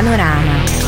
Panorama.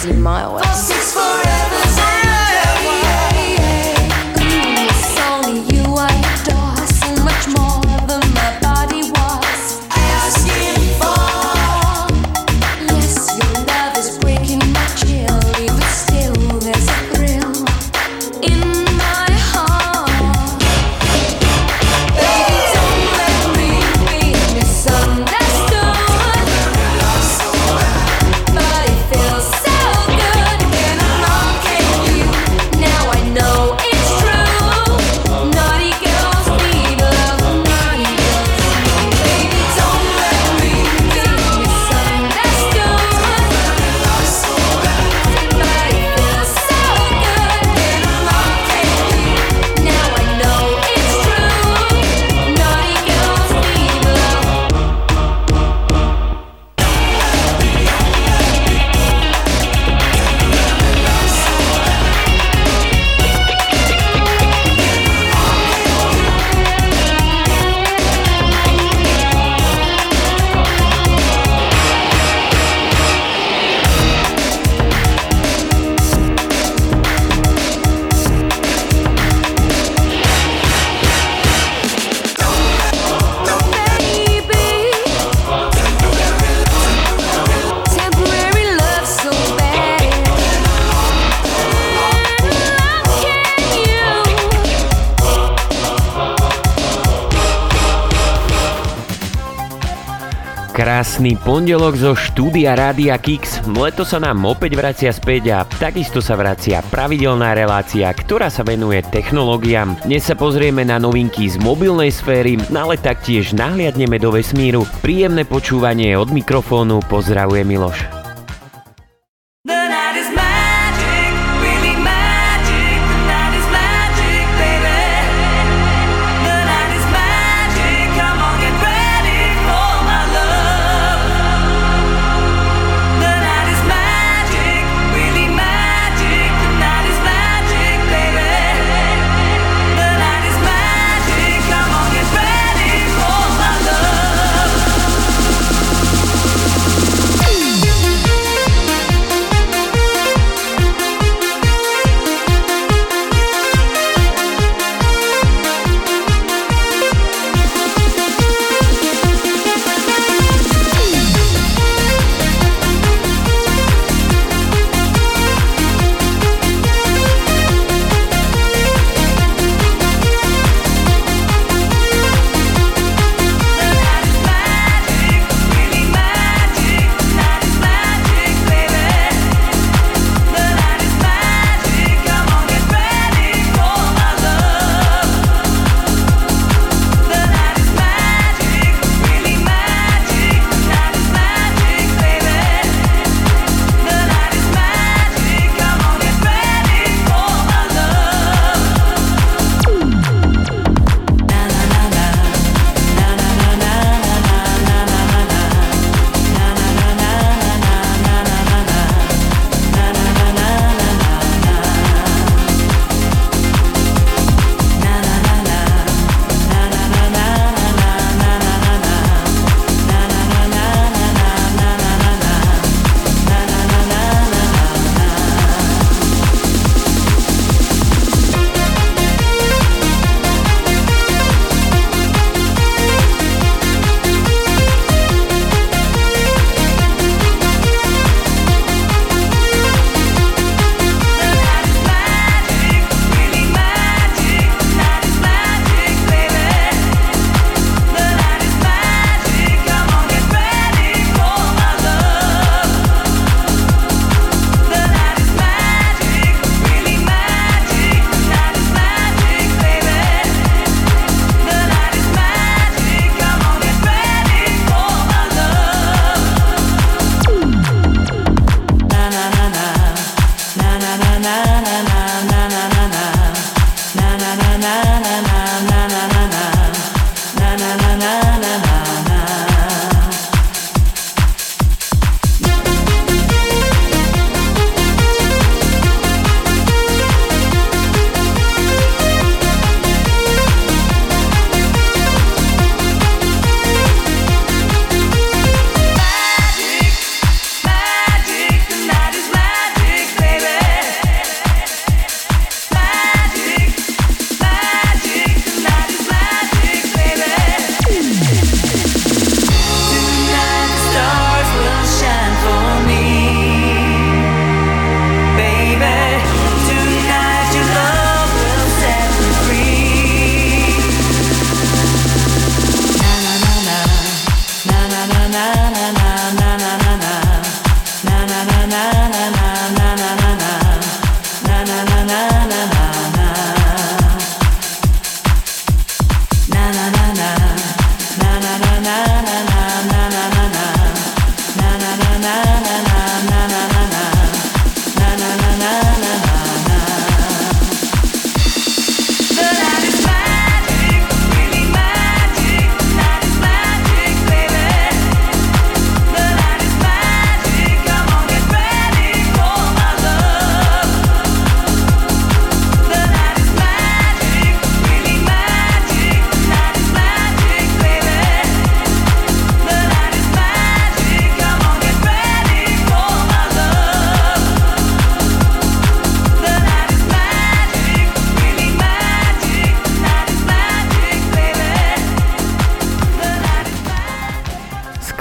Panoráma. Krásny pondelok zo štúdia Rádia Kix. Leto sa nám opäť vracia späť a takisto sa vracia pravidelná relácia, ktorá sa venuje technológiám. Dnes sa pozrieme na novinky z mobilnej sféry, ale taktiež nahliadneme do vesmíru. Príjemné počúvanie od mikrofónu pozdravuje Miloš.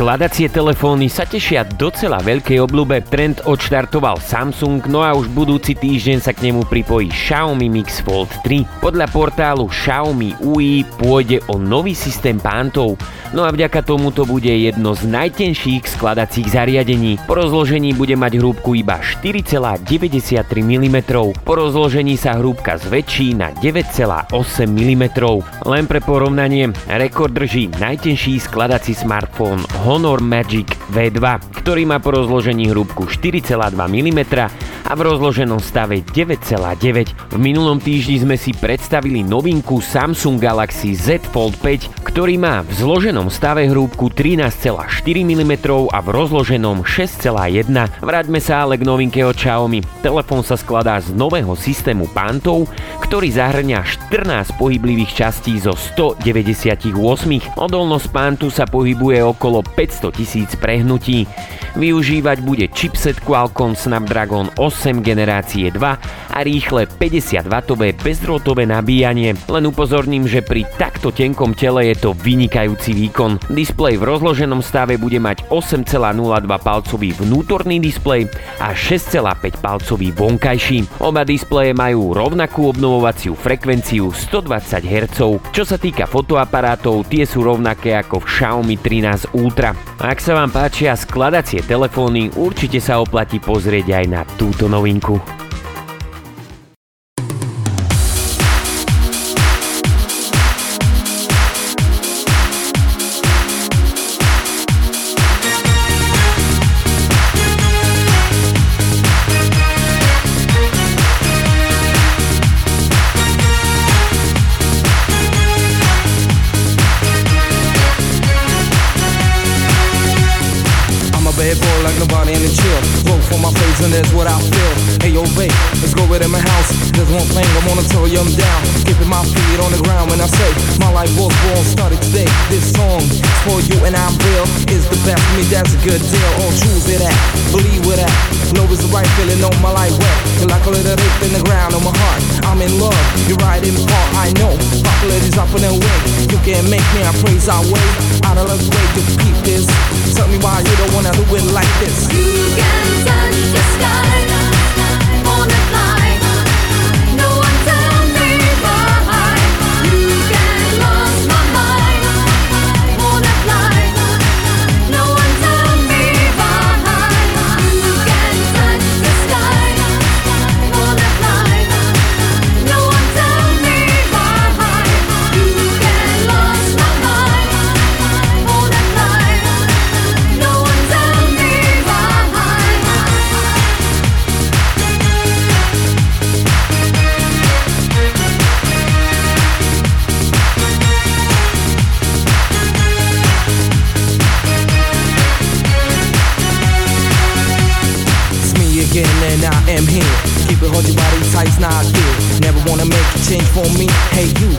Skladacie telefóny sa tešia docela veľkej obľúbe. Trend odštartoval Samsung, no a už budúci týždeň sa k nemu pripojí Xiaomi Mix Fold 3. Podľa portálu Xiaomi UI pôjde o nový systém pántov, no a vďaka tomu to bude jedno z najtenších skladacích zariadení. Po rozložení bude mať hrúbku iba 4,93 mm. Po rozložení sa hrúbka zväčší na 9,8 mm. Len pre porovnanie, rekord drží najtenší skladací smartfón Honor Magic V2, ktorý má po rozložení hrúbku 4,2 mm a v rozloženom stave 9,9. V minulom týždni sme si predstavili novinku Samsung Galaxy Z Fold 5, ktorý má v zloženom stave hrúbku 13,4 mm a v rozloženom 6,1. Vráťme sa ale k novinke od Xiaomi. Telefón sa skladá z nového systému pantov, ktorý zahrňa 14 pohyblivých častí zo 198. Odolnosť pántu sa pohybuje okolo 500 tisíc prehnutí. Využívať bude chipset Qualcomm Snapdragon 8 generácie 2 a rýchle 50W bezdrôtové nabíjanie. Len upozorním, že pri takto tenkom tele je to vynikajúci výkon. Displej v rozloženom stave bude mať 8,02 palcový vnútorný displej a 6,5 palcový vonkajší. Oba displeje majú rovnakú obnovovaciu frekvenciu 120 Hz. Čo sa týka fotoaparátov, tie sú rovnaké ako v Xiaomi 13 Ultra. Ak sa vám páčia skladacie telefóny, určite sa oplatí pozrieť aj na túto novinku. This song for you and I'm real. Is the best for me, that's a good deal. All choose it at, believe with that. Know it's the right feeling on my life wet. Feel like a little dip in the ground on my heart. I'm in love, you're right in part, I know. Popularity's up and away. You can't make me, I praise our way. I don't the way to keep this. Tell me why you don't wanna do it like this. You can touch the sky. Never wanna make Ten for me, hey you,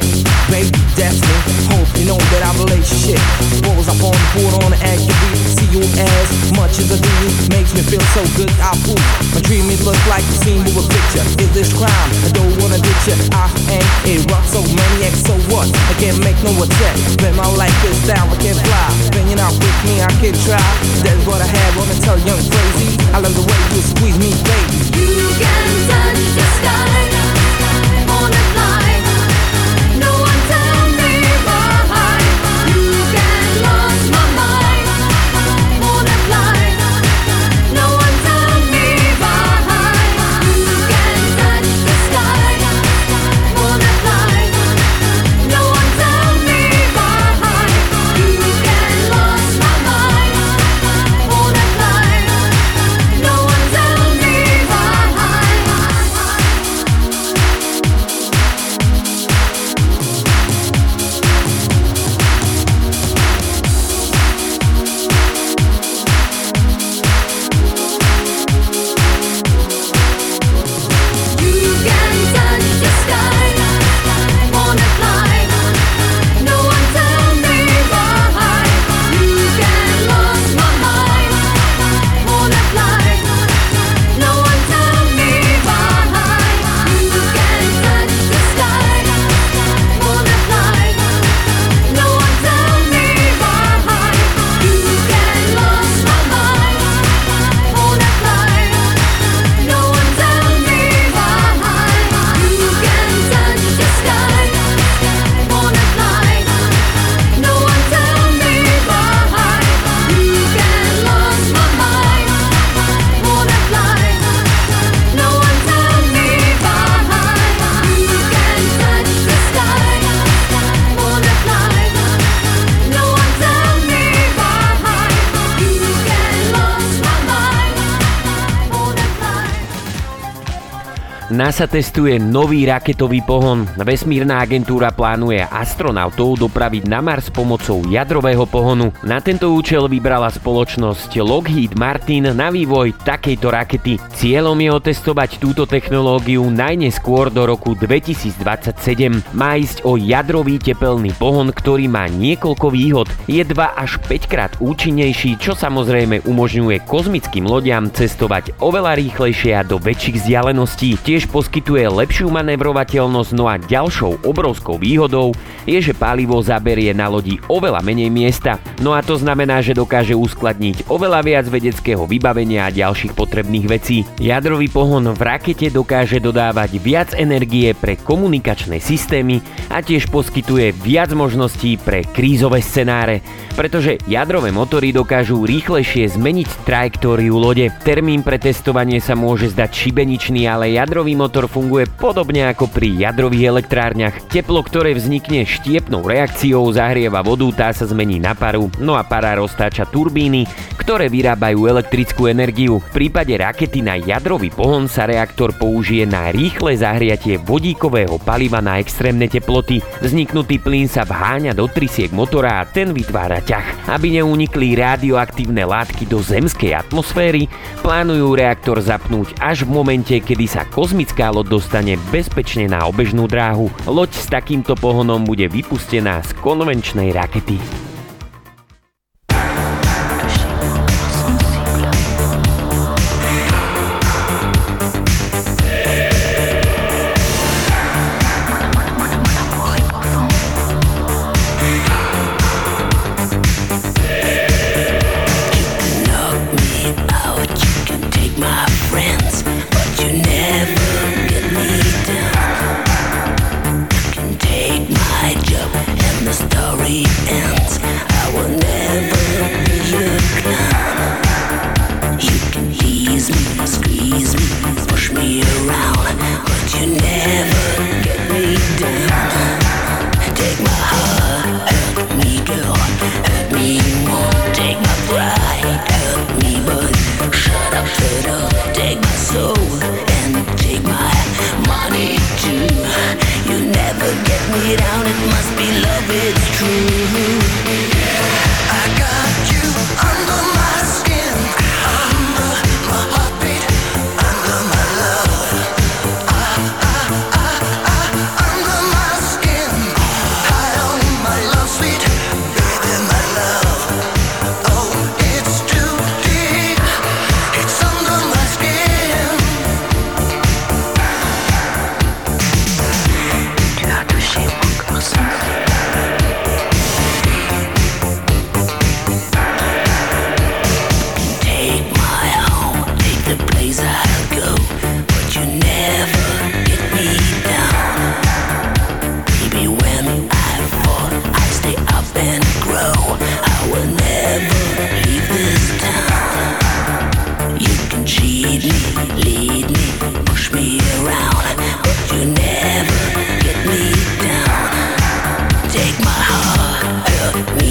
baby, that's me. Hope you know that I relate shit. Rolls up on the board on the activity. See you as much as I do. Makes me feel so good, I poop. My dream it look like a scene with a picture. Is this crime? I don't wanna ditch you. I ain't a rock, so maniac, so what? I can't make no attack. Spend my life is down, I can't fly. When you're not with me, I can try. That's what I have, wanna tell young crazy. I love the way you squeeze me, baby. You can touch the sky. NASA testuje nový raketový pohon. Vesmírna agentúra plánuje astronautov dopraviť na Mars pomocou jadrového pohonu. Na tento účel vybrala spoločnosť Lockheed Martin na vývoj takejto rakety. Cieľom je otestovať túto technológiu najneskôr do roku 2027. Má ísť o jadrový tepelný pohon, ktorý má niekoľko výhod. Je 2 až 5 krát účinnejší, čo samozrejme umožňuje kozmickým lodiam cestovať oveľa rýchlejšie a do väčších vzdialeností. Tiež poskytuje lepšiu manevrovateľnosť, no a ďalšou obrovskou výhodou je, že palivo zaberie na lodi oveľa menej miesta. No a to znamená, že dokáže uskladniť oveľa viac vedeckého vybavenia a ďalších potrebných vecí. Jadrový pohon v rakete dokáže dodávať viac energie pre komunikačné systémy a tiež poskytuje viac možností pre krízové scenáre, pretože jadrové motory dokážu rýchlejšie zmeniť trajektóriu lode. Termín pre testovanie sa môže zdať šibeničný, ale jadrový motor funguje podobne ako pri jadrových elektrárniach. Teplo, ktoré vznikne štiepnou reakciou, zahrieva vodu, tá sa zmení na paru, no a para roztáča turbíny, ktoré vyrábajú elektrickú energiu. V prípade rakety na jadrový pohon sa reaktor použije na rýchle zahriatie vodíkového paliva na extrémne teploty. Vzniknutý plyn sa vháňa do trysiek motora a ten vytvára ťah. Aby neunikli radioaktívne látky do zemskej atmosféry, plánujú reaktor zapnúť až v momente, kedy sa kozmická loď dostane bezpečne na obežnú dráhu. Loď s takýmto pohonom bude vypustená z konvenčnej rakety. Yeah.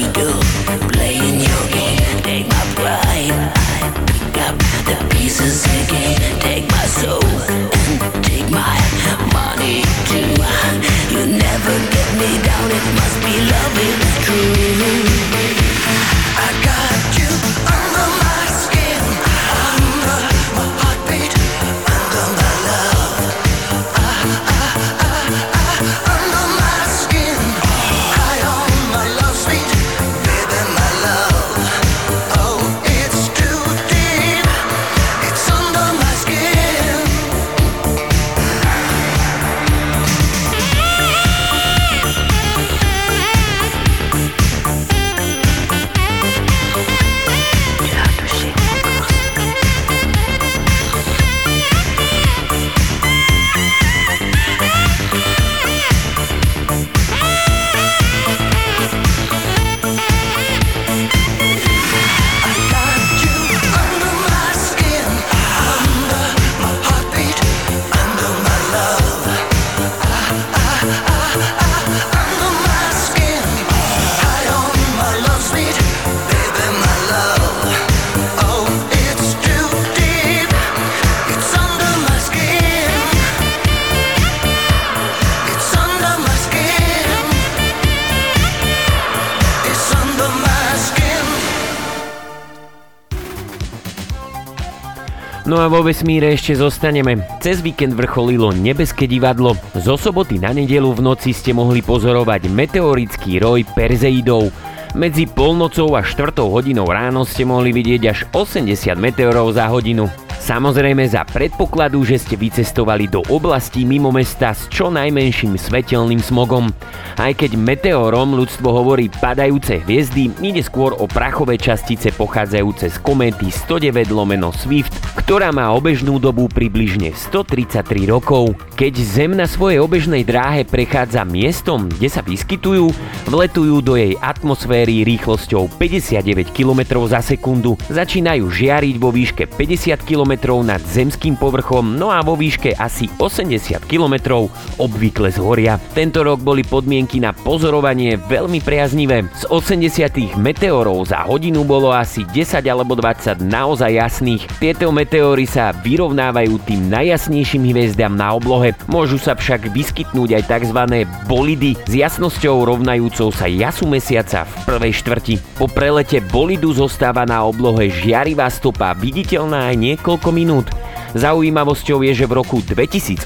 Vo vesmíre ešte zostaneme. Cez víkend vrcholilo nebeské divadlo. Zo soboty na nedelu v noci ste mohli pozorovať meteorický roj Perzeidov. Medzi polnocou a štvrtou hodinou ráno ste mohli vidieť až 80 meteorov za hodinu. Samozrejme za predpokladu, že ste vycestovali do oblasti mimo mesta s čo najmenším svetelným smogom. Aj keď meteorom ľudstvo hovorí padajúce hviezdy, ide skôr o prachové častice pochádzajúce z kométy 109 lomeno Swift, ktorá má obežnú dobu približne 133 rokov. Keď Zem na svojej obežnej dráhe prechádza miestom, kde sa vyskytujú, vletujú do jej atmosféry rýchlosťou 59 km za sekundu, začínajú žiariť vo výške 50 km km nad zemským povrchom, no a vo výške asi 80 km obvykle zhoria. Tento rok boli podmienky na pozorovanie veľmi priaznivé. Z 80 meteorov za hodinu bolo asi 10 alebo 20 naozaj jasných. Tieto meteóry sa vyrovnávajú tým najjasnejším hviezdam na oblohe. Môžu sa však vyskytnúť aj tzv. bolidy s jasnosťou rovnajúcou sa jasu mesiaca v prvej štvrti. Po prelete bolidu zostáva na oblohe žiarivá stopa viditeľná aj niekoľko niekoľko minút. Zaujímavosťou je, že v roku 2018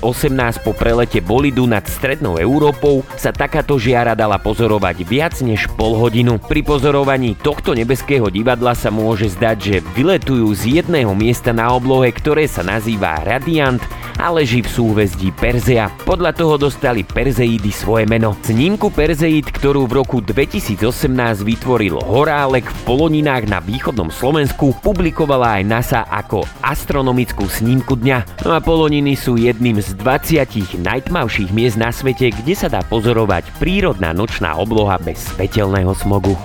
po prelete bolidu nad strednou Európou sa takáto žiara dala pozorovať viac než pol hodinu. Pri pozorovaní tohto nebeského divadla sa môže zdať, že vyletujú z jedného miesta na oblohe, ktoré sa nazýva Radiant a leží v súhvezdí Perzea. Podľa toho dostali Perzeidy svoje meno. Snímku Perzeid, ktorú v roku 2018 vytvoril Horálek v Poloninách na východnom Slovensku, publikovala aj NASA ako astronomickú snímku snímku dňa. No a poloniny sú jedným z 20 najtmavších miest na svete, kde sa dá pozorovať prírodná nočná obloha bez svetelného smogu.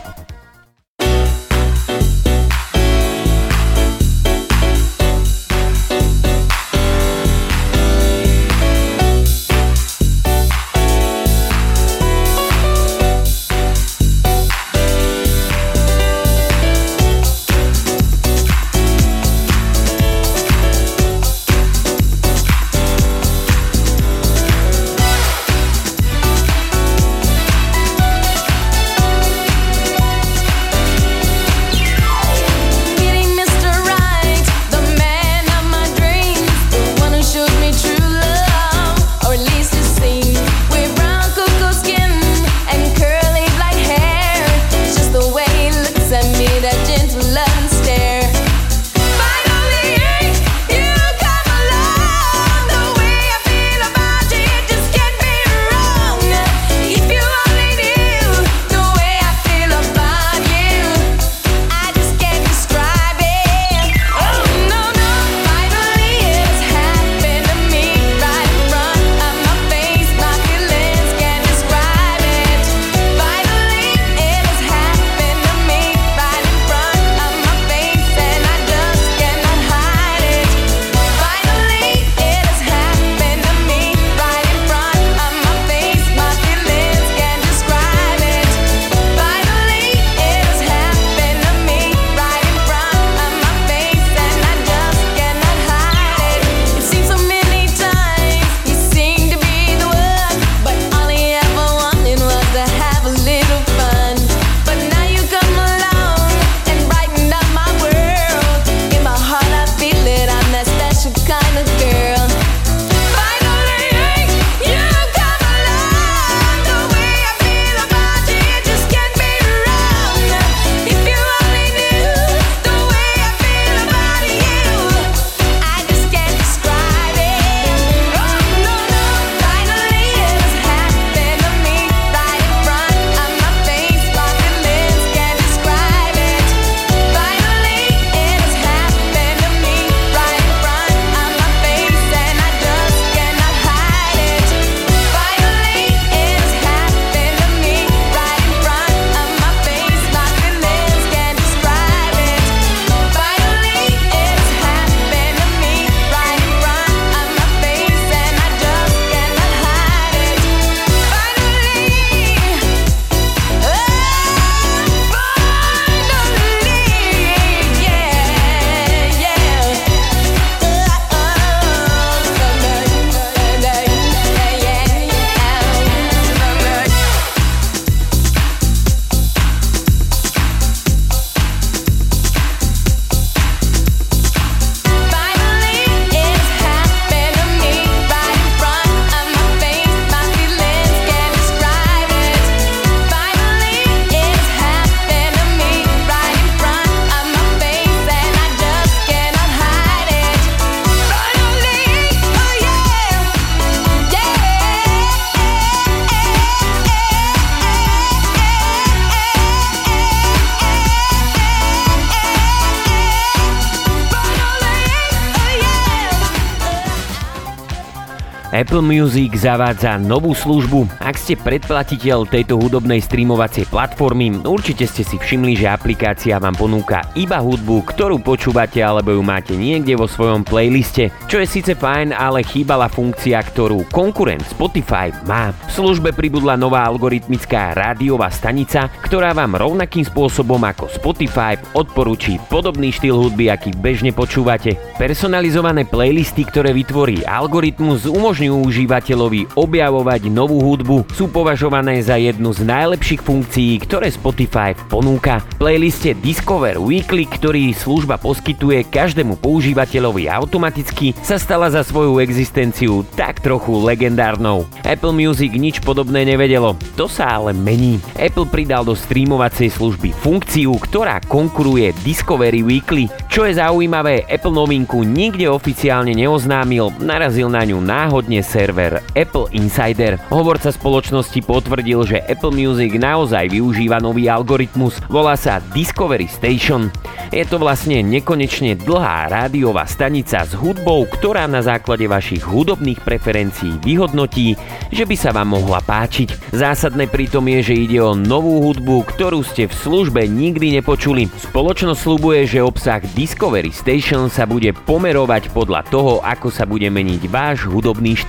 Apple Music zavádza novú službu. Ak ste predplatiteľ tejto hudobnej streamovacej platformy, určite ste si všimli, že aplikácia vám ponúka iba hudbu, ktorú počúvate alebo ju máte niekde vo svojom playliste. Čo je síce fajn, ale chýbala funkcia, ktorú konkurent Spotify má. V službe pribudla nová algoritmická rádiová stanica, ktorá vám rovnakým spôsobom ako Spotify odporúči podobný štýl hudby, aký bežne počúvate. Personalizované playlisty, ktoré vytvorí algoritmus, umožňujú užívateľovi objavovať novú hudbu, sú považované za jednu z najlepších funkcií, ktoré Spotify ponúka. V playliste Discover Weekly, ktorý služba poskytuje každému používateľovi automaticky, sa stala za svoju existenciu tak trochu legendárnou. Apple Music nič podobné nevedelo, to sa ale mení. Apple pridal do streamovacej služby funkciu, ktorá konkuruje Discovery Weekly. Čo je zaujímavé, Apple novinku nikde oficiálne neoznámil, narazil na ňu náhodne server Apple Insider. Hovorca spoločnosti potvrdil, že Apple Music naozaj využíva nový algoritmus, volá sa Discovery Station. Je to vlastne nekonečne dlhá rádiová stanica s hudbou, ktorá na základe vašich hudobných preferencií vyhodnotí, že by sa vám mohla páčiť. Zásadné pritom je, že ide o novú hudbu, ktorú ste v službe nikdy nepočuli. Spoločnosť slubuje, že obsah Discovery Station sa bude pomerovať podľa toho, ako sa bude meniť váš hudobný štýl.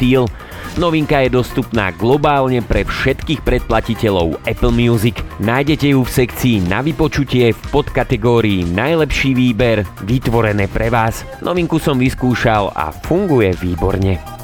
Novinka je dostupná globálne pre všetkých predplatiteľov Apple Music. Nájdete ju v sekcii na vypočutie v podkategórii Najlepší výber vytvorené pre vás. Novinku som vyskúšal a funguje výborne.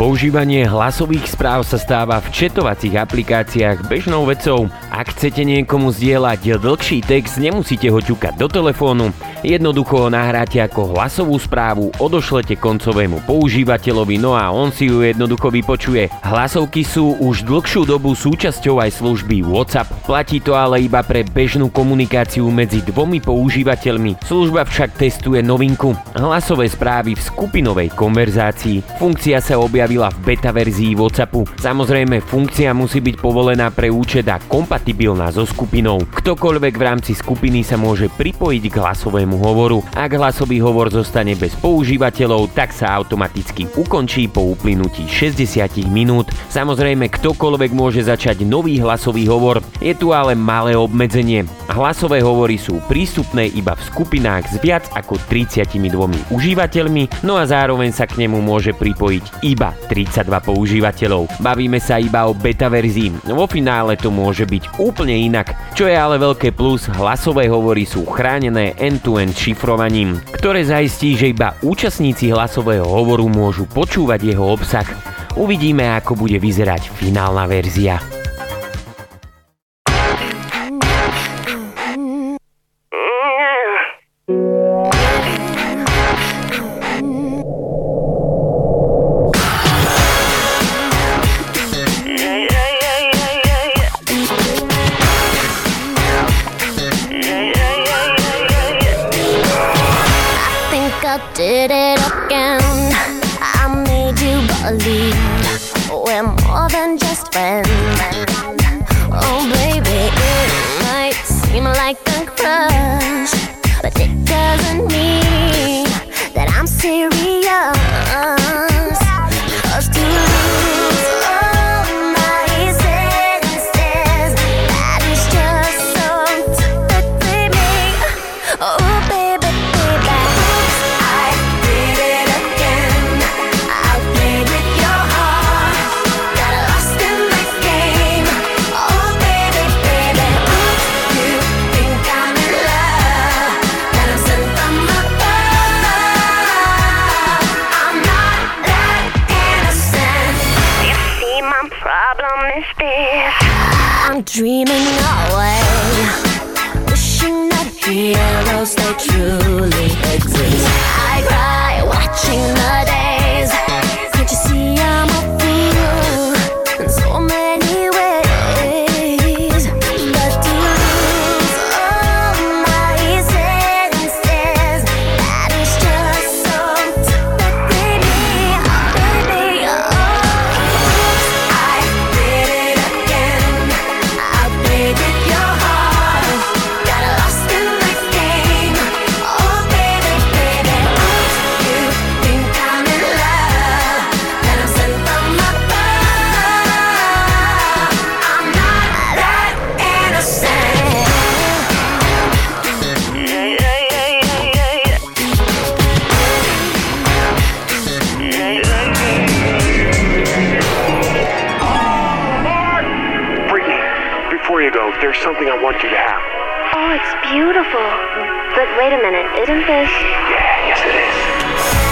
Používanie hlasových správ sa stáva v četovacích aplikáciách bežnou vecou. Ak chcete niekomu zdieľať dlhší text, nemusíte ho ťukať do telefónu, jednoducho ho nahráte ako hlasovú správu, odošlete koncovému používateľovi, no a on si ju jednoducho vypočuje. Hlasovky sú už dlhšiu dobu súčasťou aj služby WhatsApp. Platí to ale iba pre bežnú komunikáciu medzi dvomi používateľmi. Služba však testuje novinku. Hlasové správy v skupinovej konverzácii. Funkcia sa objavila v beta verzii WhatsAppu. Samozrejme, funkcia musí byť povolená pre účet a kompatibilná so skupinou. Ktokoľvek v rámci skupiny sa môže pripojiť k hlasovému hovoru. Ak hlasový hovor zostane bez používateľov, tak sa automaticky ukončí po uplynutí 60 minút. Samozrejme, ktokoľvek môže začať nový hlasový hovor. Je tu ale malé obmedzenie. Hlasové hovory sú prístupné iba v skupinách s viac ako 32 užívateľmi, no a zároveň sa k nemu môže pripojiť iba 32 používateľov. Bavíme sa iba o beta verzii, vo finále to môže byť úplne inak. Čo je ale veľké plus, hlasové hovory sú chránené end-to-end šifrovaním, ktoré zaistí, že iba účastníci hlasového hovoru môžu počúvať jeho obsah. Uvidíme, ako bude vyzerať finálna verzia. Again. I made you believe we're more than just friends. Oh, baby, it might seem like a crush, but it doesn't mean that I'm serious. There's something I want you to have. Oh, it's beautiful. But wait a minute, isn't this? Yeah, yes it is.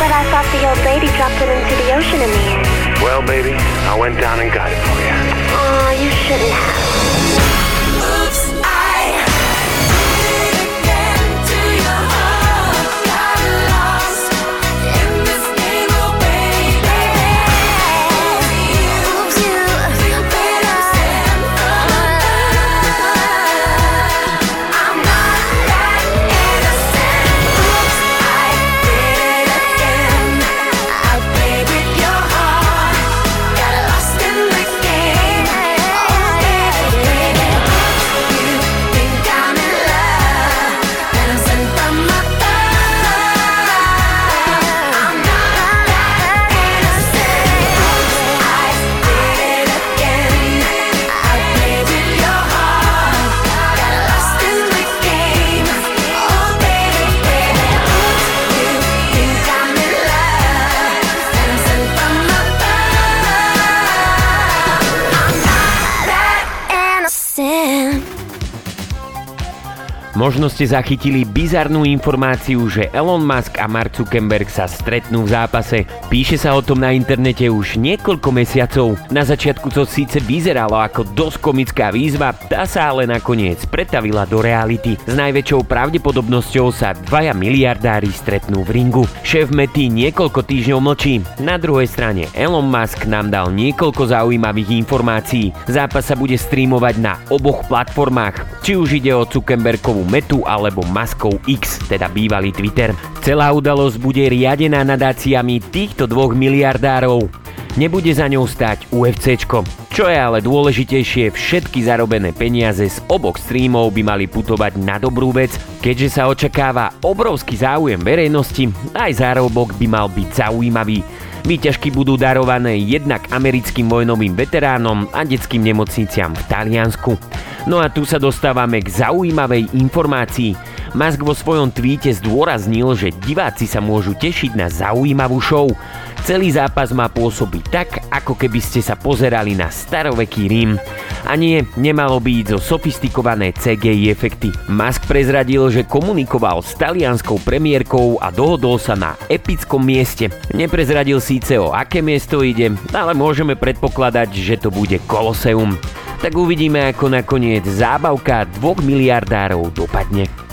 But I thought the old lady dropped it into the ocean in the end. Well, baby, I went down and got it for you. Oh, you shouldn't have. Možno ste zachytili bizarnú informáciu, že Elon Musk a Mark Zuckerberg sa stretnú v zápase. Píše sa o tom na internete už niekoľko mesiacov. Na začiatku to síce vyzeralo ako dosť komická výzva, tá sa ale nakoniec pretavila do reality. S najväčšou pravdepodobnosťou sa dvaja miliardári stretnú v ringu. Šéf Mety niekoľko týždňov mlčí. Na druhej strane Elon Musk nám dal niekoľko zaujímavých informácií. Zápas sa bude streamovať na oboch platformách, či už ide o Zuckerbergovú Metu alebo Maskov X, teda bývalý Twitter. Celá udalosť bude riadená nadáciami týchto dvoch miliardárov. Nebude za ňou stať UFCčko. Čo je ale dôležitejšie, všetky zarobené peniaze z oboch streamov by mali putovať na dobrú vec, keďže sa očakáva obrovský záujem verejnosti, aj zárobok by mal byť zaujímavý. Výťažky budú darované jednak americkým vojnovým veteránom a detským nemocniciam v Taliansku. No a tu sa dostávame k zaujímavej informácii. Musk vo svojom tweete zdôraznil, že diváci sa môžu tešiť na zaujímavú show. Celý zápas má pôsobiť tak, ako keby ste sa pozerali na staroveký Rím. A nie, nemalo by ísť zo sofistikované CGI efekty. Musk prezradil, že komunikoval s talianskou premiérkou a dohodol sa na epickom mieste. Neprezradil síce o aké miesto ide, ale môžeme predpokladať, že to bude Koloseum tak uvidíme, ako nakoniec zábavka dvoch miliardárov dopadne.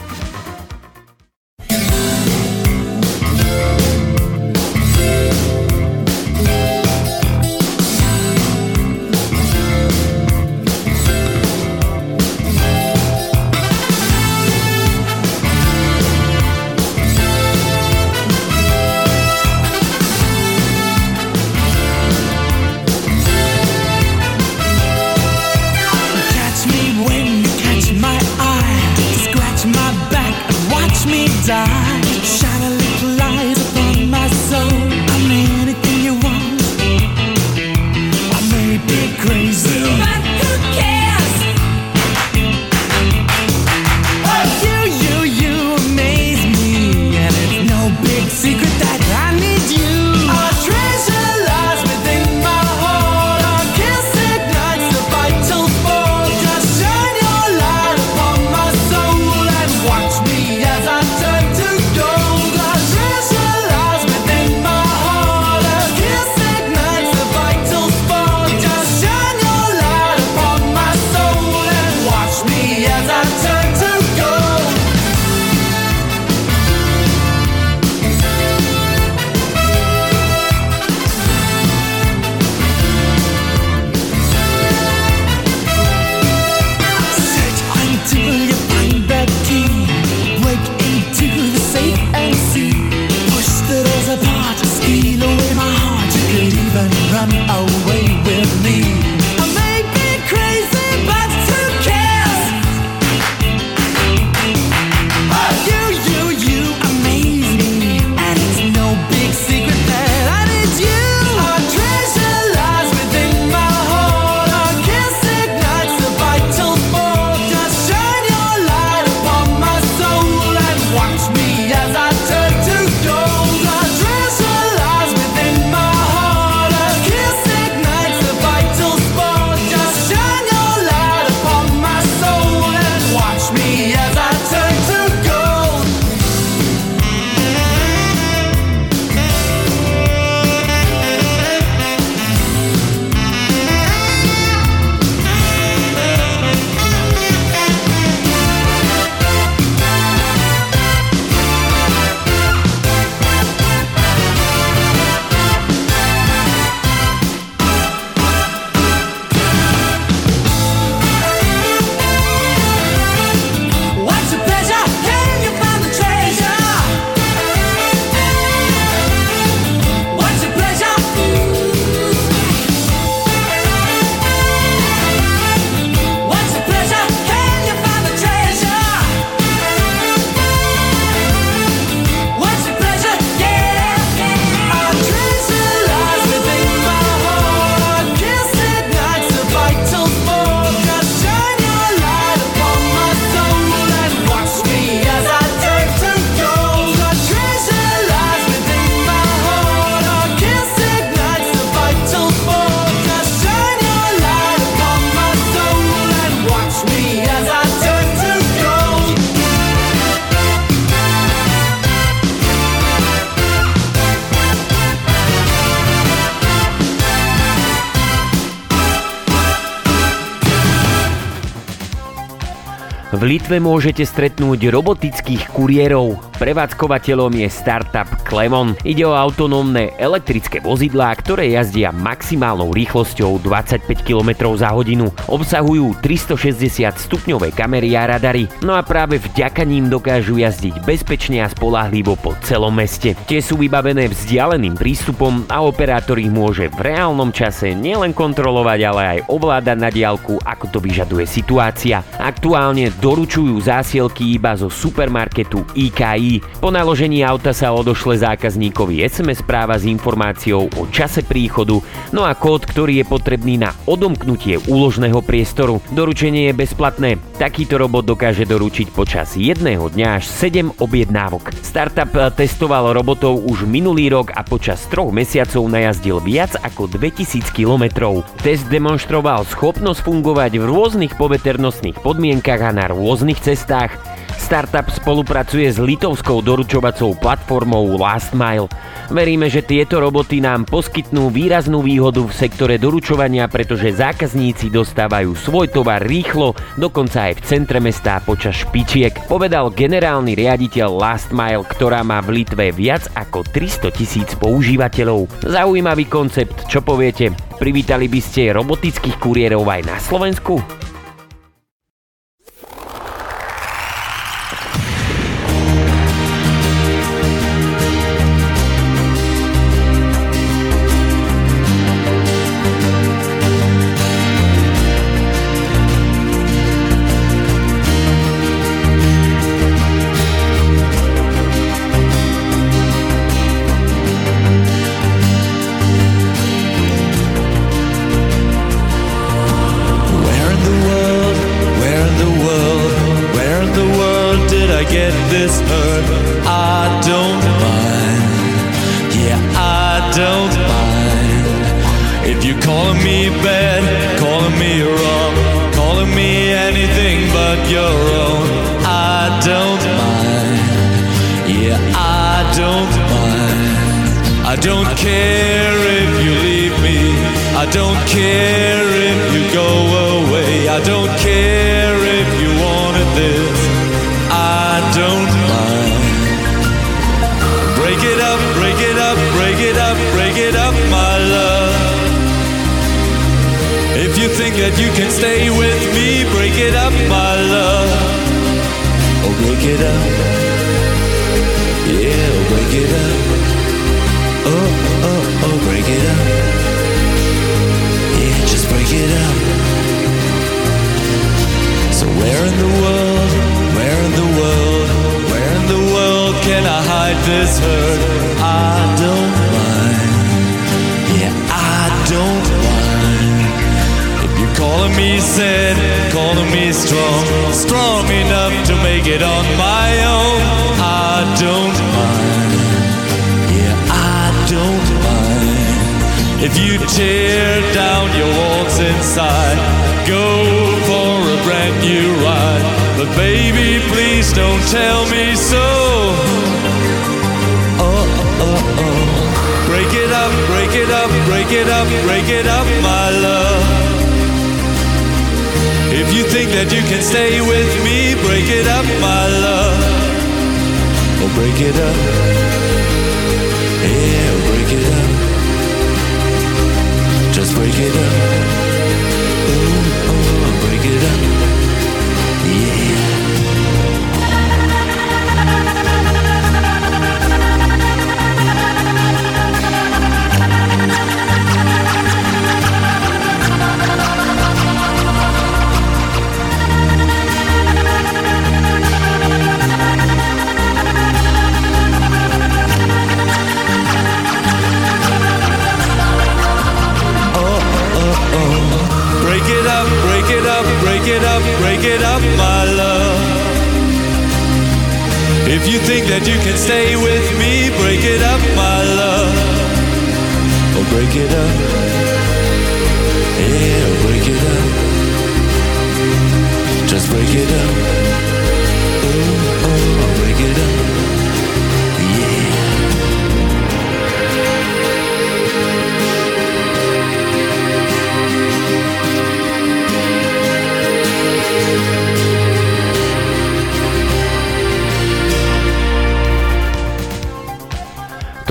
Litve môžete stretnúť robotických kuriérov. Prevádzkovateľom je startup Clemon. Ide o autonómne elektrické vozidlá, ktoré jazdia maximálnou rýchlosťou 25 km za hodinu. Obsahujú 360 stupňové kamery a radary, no a práve vďaka ním dokážu jazdiť bezpečne a spolahlivo po celom meste. Tie sú vybavené vzdialeným prístupom a operátor ich môže v reálnom čase nielen kontrolovať, ale aj ovládať na diálku, ako to vyžaduje situácia. Aktuálne doručujú zásielky iba zo supermarketu IKI. Po naložení auta sa odošle zákazníkovi SMS správa s informáciou o čase príchodu, no a kód, ktorý je potrebný na odomknutie úložného priestoru. Doručenie je bezplatné. Takýto robot dokáže doručiť počas jedného dňa až 7 objednávok. Startup testoval robotov už minulý rok a počas troch mesiacov najazdil viac ako 2000 kilometrov. Test demonstroval schopnosť fungovať v rôznych poveternostných podmienkach a na rôznych cestách. Startup spolupracuje s litovskou doručovacou platformou Last Mile. Veríme, že tieto roboty nám poskytnú výraznú výhodu v sektore doručovania, pretože zákazníci dostávajú svoj tovar rýchlo, dokonca aj v centre mesta počas špičiek, povedal generálny riaditeľ Last Mile, ktorá má v Litve viac ako 300 tisíc používateľov. Zaujímavý koncept, čo poviete? Privítali by ste robotických kuriérov aj na Slovensku? Your own, I don't mind, yeah, I don't mind. I don't care if you leave me. I don't care if you go away. I don't think that you can stay with me, break it up, my love. Oh, break it up. Yeah, oh, break it up. Oh, oh, oh, break it up. Yeah, just break it up. So where in the world, where in the world, where in the world can I hide this hurt? I don't me sad, calling me strong, strong enough to make it on my own, I don't mind. Yeah, I don't mind. If you tear down your walls inside, go for a brand new ride. But baby, please don't tell me so. Oh, oh, oh. oh. Break it up, break it up, break it up, break it up, my love. You think that you can stay with me, break it up, my love. Oh, break it up.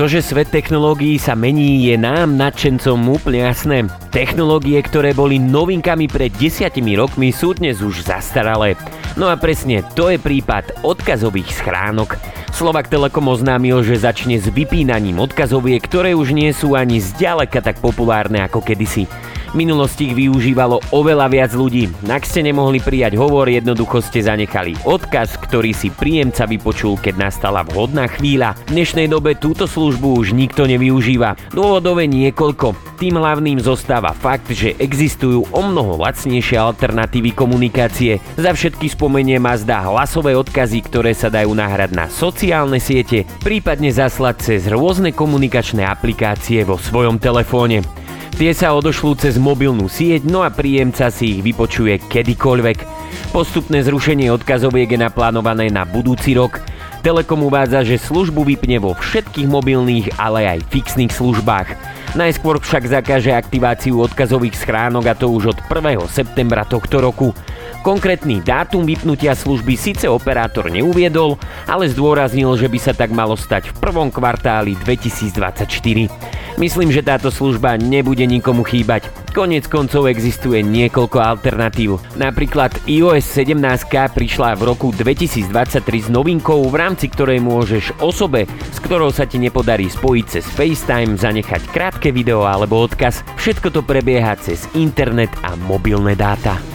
To, že svet technológií sa mení, je nám nadšencom úplne jasné. Technológie, ktoré boli novinkami pred desiatimi rokmi, sú dnes už zastaralé. No a presne to je prípad odkazových schránok. Slovak Telekom oznámil, že začne s vypínaním odkazoviek, ktoré už nie sú ani zďaleka tak populárne ako kedysi. Minulosti ich využívalo oveľa viac ľudí. Ak ste nemohli prijať hovor, jednoducho ste zanechali odkaz, ktorý si príjemca vypočul, keď nastala vhodná chvíľa. V dnešnej dobe túto službu už nikto nevyužíva. Dôvodové niekoľko. Tým hlavným zostáva fakt, že existujú o mnoho lacnejšie alternatívy komunikácie. Za všetky spomeniem a hlasové odkazy, ktoré sa dajú nahrať na sociálne siete, prípadne zaslať cez rôzne komunikačné aplikácie vo svojom telefóne. Tie sa odošlú cez mobilnú sieť, no a príjemca si ich vypočuje kedykoľvek. Postupné zrušenie odkazoviek je naplánované na budúci rok. Telekom uvádza, že službu vypne vo všetkých mobilných, ale aj fixných službách. Najskôr však zakáže aktiváciu odkazových schránok a to už od 1. septembra tohto roku. Konkrétny dátum vypnutia služby síce operátor neuviedol, ale zdôraznil, že by sa tak malo stať v prvom kvartáli 2024. Myslím, že táto služba nebude nikomu chýbať. Konec koncov existuje niekoľko alternatív. Napríklad iOS 17 prišla v roku 2023 s novinkou, v rámci ktorej môžeš osobe, s ktorou sa ti nepodarí spojiť cez FaceTime, zanechať krátke video alebo odkaz. Všetko to prebieha cez internet a mobilné dáta.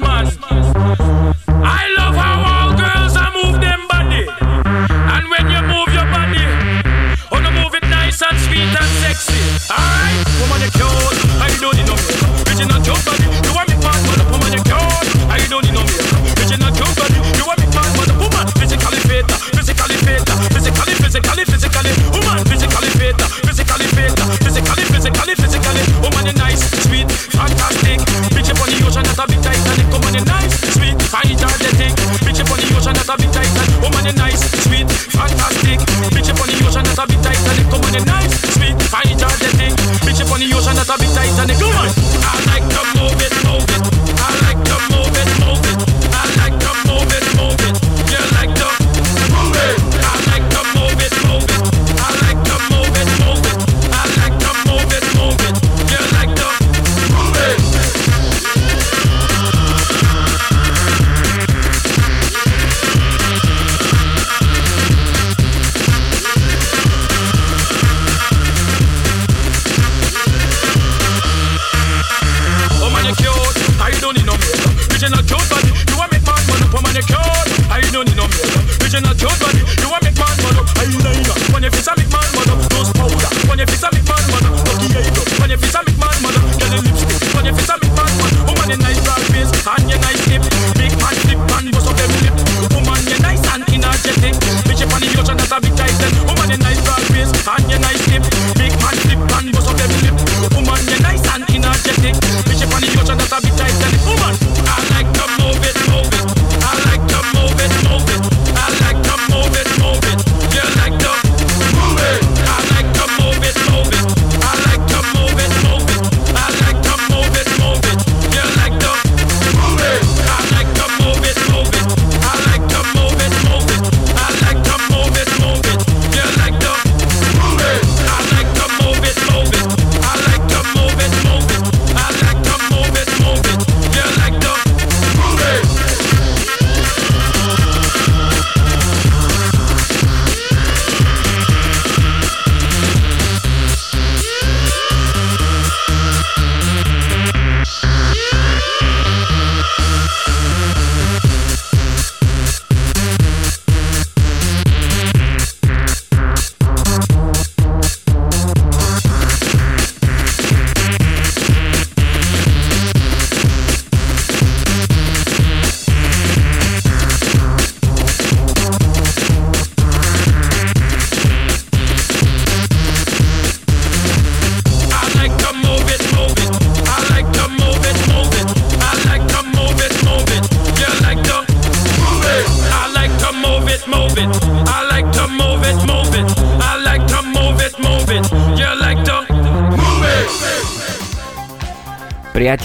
Man. I love how all girls are move them body. And when you move your body, oh no move it nice and sweet and sexy. Alright, woman you cute, I don't need no makeup. Original cute body, you want me part man, woman you cute, I don't need no makeup. That's a bit tight Titanic. Woman, you nice, sweet, fantastic. Bitch upon the ocean, That's a bit tight, and Titanic. Woman, you nice, sweet, fantastic. Bitch upon the ocean, That's a bit tight Titanic. Come on, all night.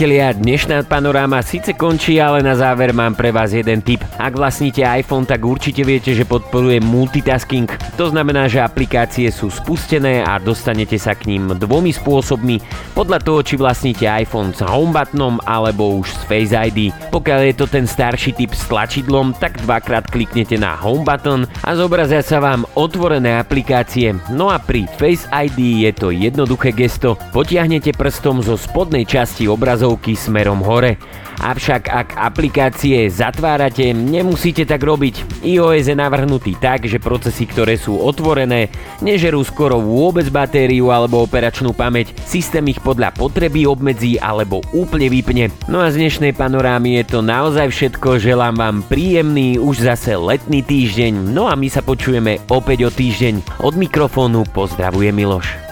Priatelia, dnešná panoráma síce končí, ale na záver mám pre vás jeden tip. Ak vlastníte iPhone, tak určite viete, že podporuje multitasking. To znamená, že aplikácie sú spustené a dostanete sa k ním dvomi spôsobmi, podľa toho, či vlastníte iPhone s home buttonom alebo už s Face ID. Pokiaľ je to ten starší typ s tlačidlom, tak dvakrát kliknete na home button a zobrazia sa vám otvorené aplikácie. No a pri Face ID je to jednoduché gesto. Potiahnete prstom zo spodnej časti obrazovky smerom hore. Avšak ak aplikácie zatvárate, nemusíte tak robiť. iOS je navrhnutý tak, že procesy, ktoré sú otvorené, nežerú skoro vôbec batériu alebo operačnú pamäť. Systém ich podľa potreby obmedzí alebo úplne vypne. No a z dnešnej panorámy je to naozaj všetko. Želám vám príjemný už zase letný týždeň. No a my sa počujeme opäť o týždeň. Od mikrofónu pozdravuje Miloš.